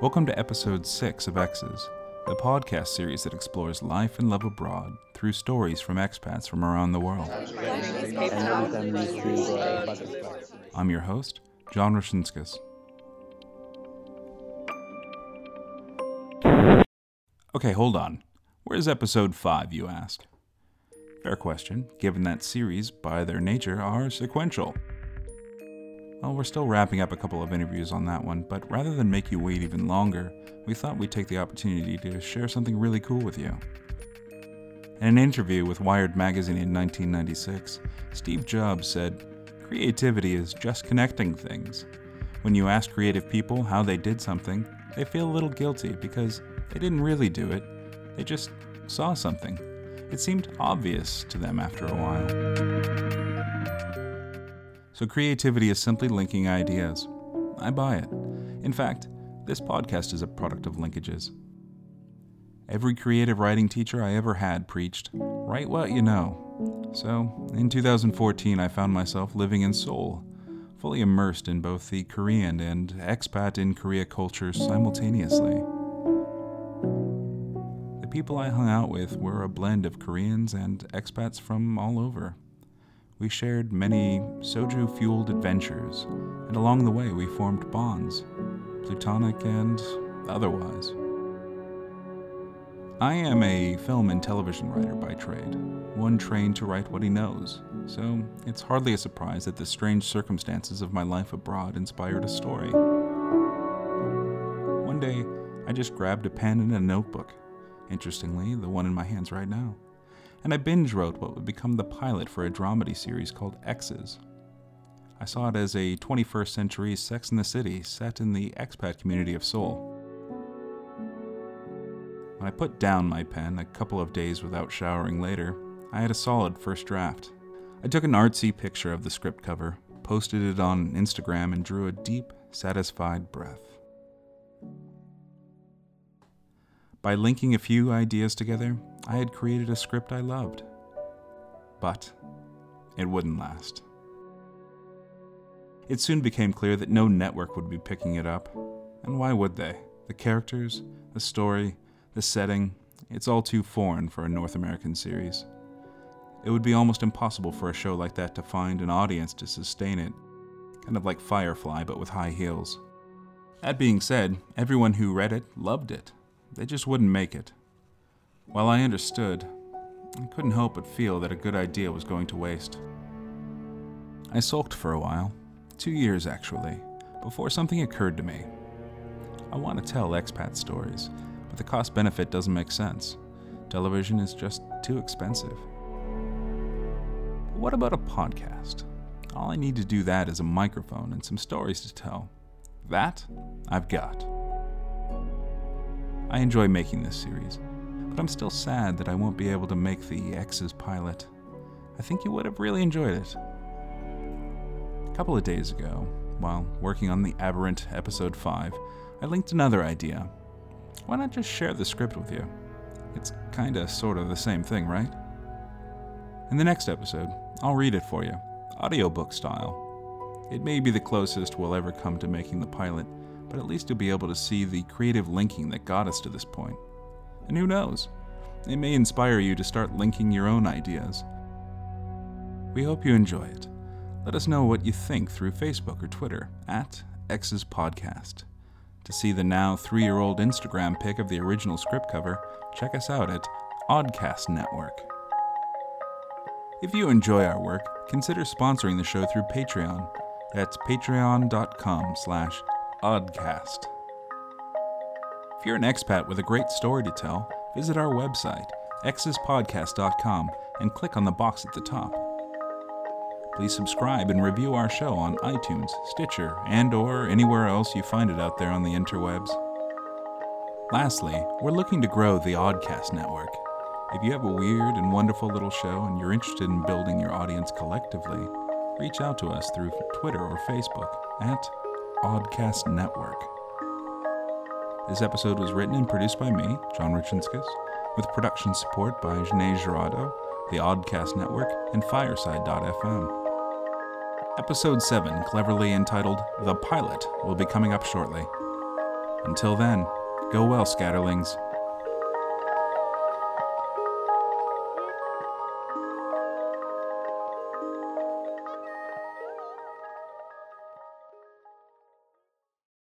Welcome to episode 6 of X's, the podcast series that explores life and love abroad through stories from expats from around the world. I'm your host, John Roshinskas. Okay, hold on. Where's episode 5, you ask? Fair question, given that series, by their nature, are sequential. Well, we're still wrapping up a couple of interviews on that one, but rather than make you wait even longer, we thought we'd take the opportunity to share something really cool with you. In an interview with Wired Magazine in 1996, Steve Jobs said, Creativity is just connecting things. When you ask creative people how they did something, they feel a little guilty because they didn't really do it, they just saw something. It seemed obvious to them after a while. So, creativity is simply linking ideas. I buy it. In fact, this podcast is a product of linkages. Every creative writing teacher I ever had preached, write what you know. So, in 2014, I found myself living in Seoul, fully immersed in both the Korean and expat in Korea cultures simultaneously. The people I hung out with were a blend of Koreans and expats from all over. We shared many soju fueled adventures, and along the way we formed bonds, plutonic and otherwise. I am a film and television writer by trade, one trained to write what he knows, so it's hardly a surprise that the strange circumstances of my life abroad inspired a story. One day, I just grabbed a pen and a notebook, interestingly, the one in my hands right now and I binge wrote what would become the pilot for a dramedy series called X's. I saw it as a 21st century Sex in the City set in the expat community of Seoul. When I put down my pen a couple of days without showering later, I had a solid first draft. I took an artsy picture of the script cover, posted it on Instagram, and drew a deep, satisfied breath. By linking a few ideas together, I had created a script I loved. But it wouldn't last. It soon became clear that no network would be picking it up. And why would they? The characters, the story, the setting, it's all too foreign for a North American series. It would be almost impossible for a show like that to find an audience to sustain it, kind of like Firefly but with high heels. That being said, everyone who read it loved it. They just wouldn't make it. While I understood, I couldn't help but feel that a good idea was going to waste. I sulked for a while, two years actually, before something occurred to me. I want to tell expat stories, but the cost benefit doesn't make sense. Television is just too expensive. But what about a podcast? All I need to do that is a microphone and some stories to tell. That I've got. I enjoy making this series but I'm still sad that I won't be able to make the X's pilot. I think you would have really enjoyed it. A couple of days ago, while working on the Aberrant Episode 5, I linked another idea. Why not just share the script with you? It's kinda sorta the same thing, right? In the next episode, I'll read it for you, audiobook style. It may be the closest we'll ever come to making the pilot, but at least you'll be able to see the creative linking that got us to this point. And who knows? It may inspire you to start linking your own ideas. We hope you enjoy it. Let us know what you think through Facebook or Twitter at X's Podcast. To see the now three year old Instagram pic of the original script cover, check us out at Oddcast Network. If you enjoy our work, consider sponsoring the show through Patreon at patreon.com slash oddcast. If you're an expat with a great story to tell, visit our website, xspodcast.com, and click on the box at the top. Please subscribe and review our show on iTunes, Stitcher, and or anywhere else you find it out there on the interwebs. Lastly, we're looking to grow the Oddcast network. If you have a weird and wonderful little show and you're interested in building your audience collectively, reach out to us through Twitter or Facebook at Oddcast Network. This episode was written and produced by me, John Richinskas, with production support by Janae Girardo, the Oddcast Network, and Fireside.fm. Episode 7, cleverly entitled The Pilot, will be coming up shortly. Until then, go well, scatterlings.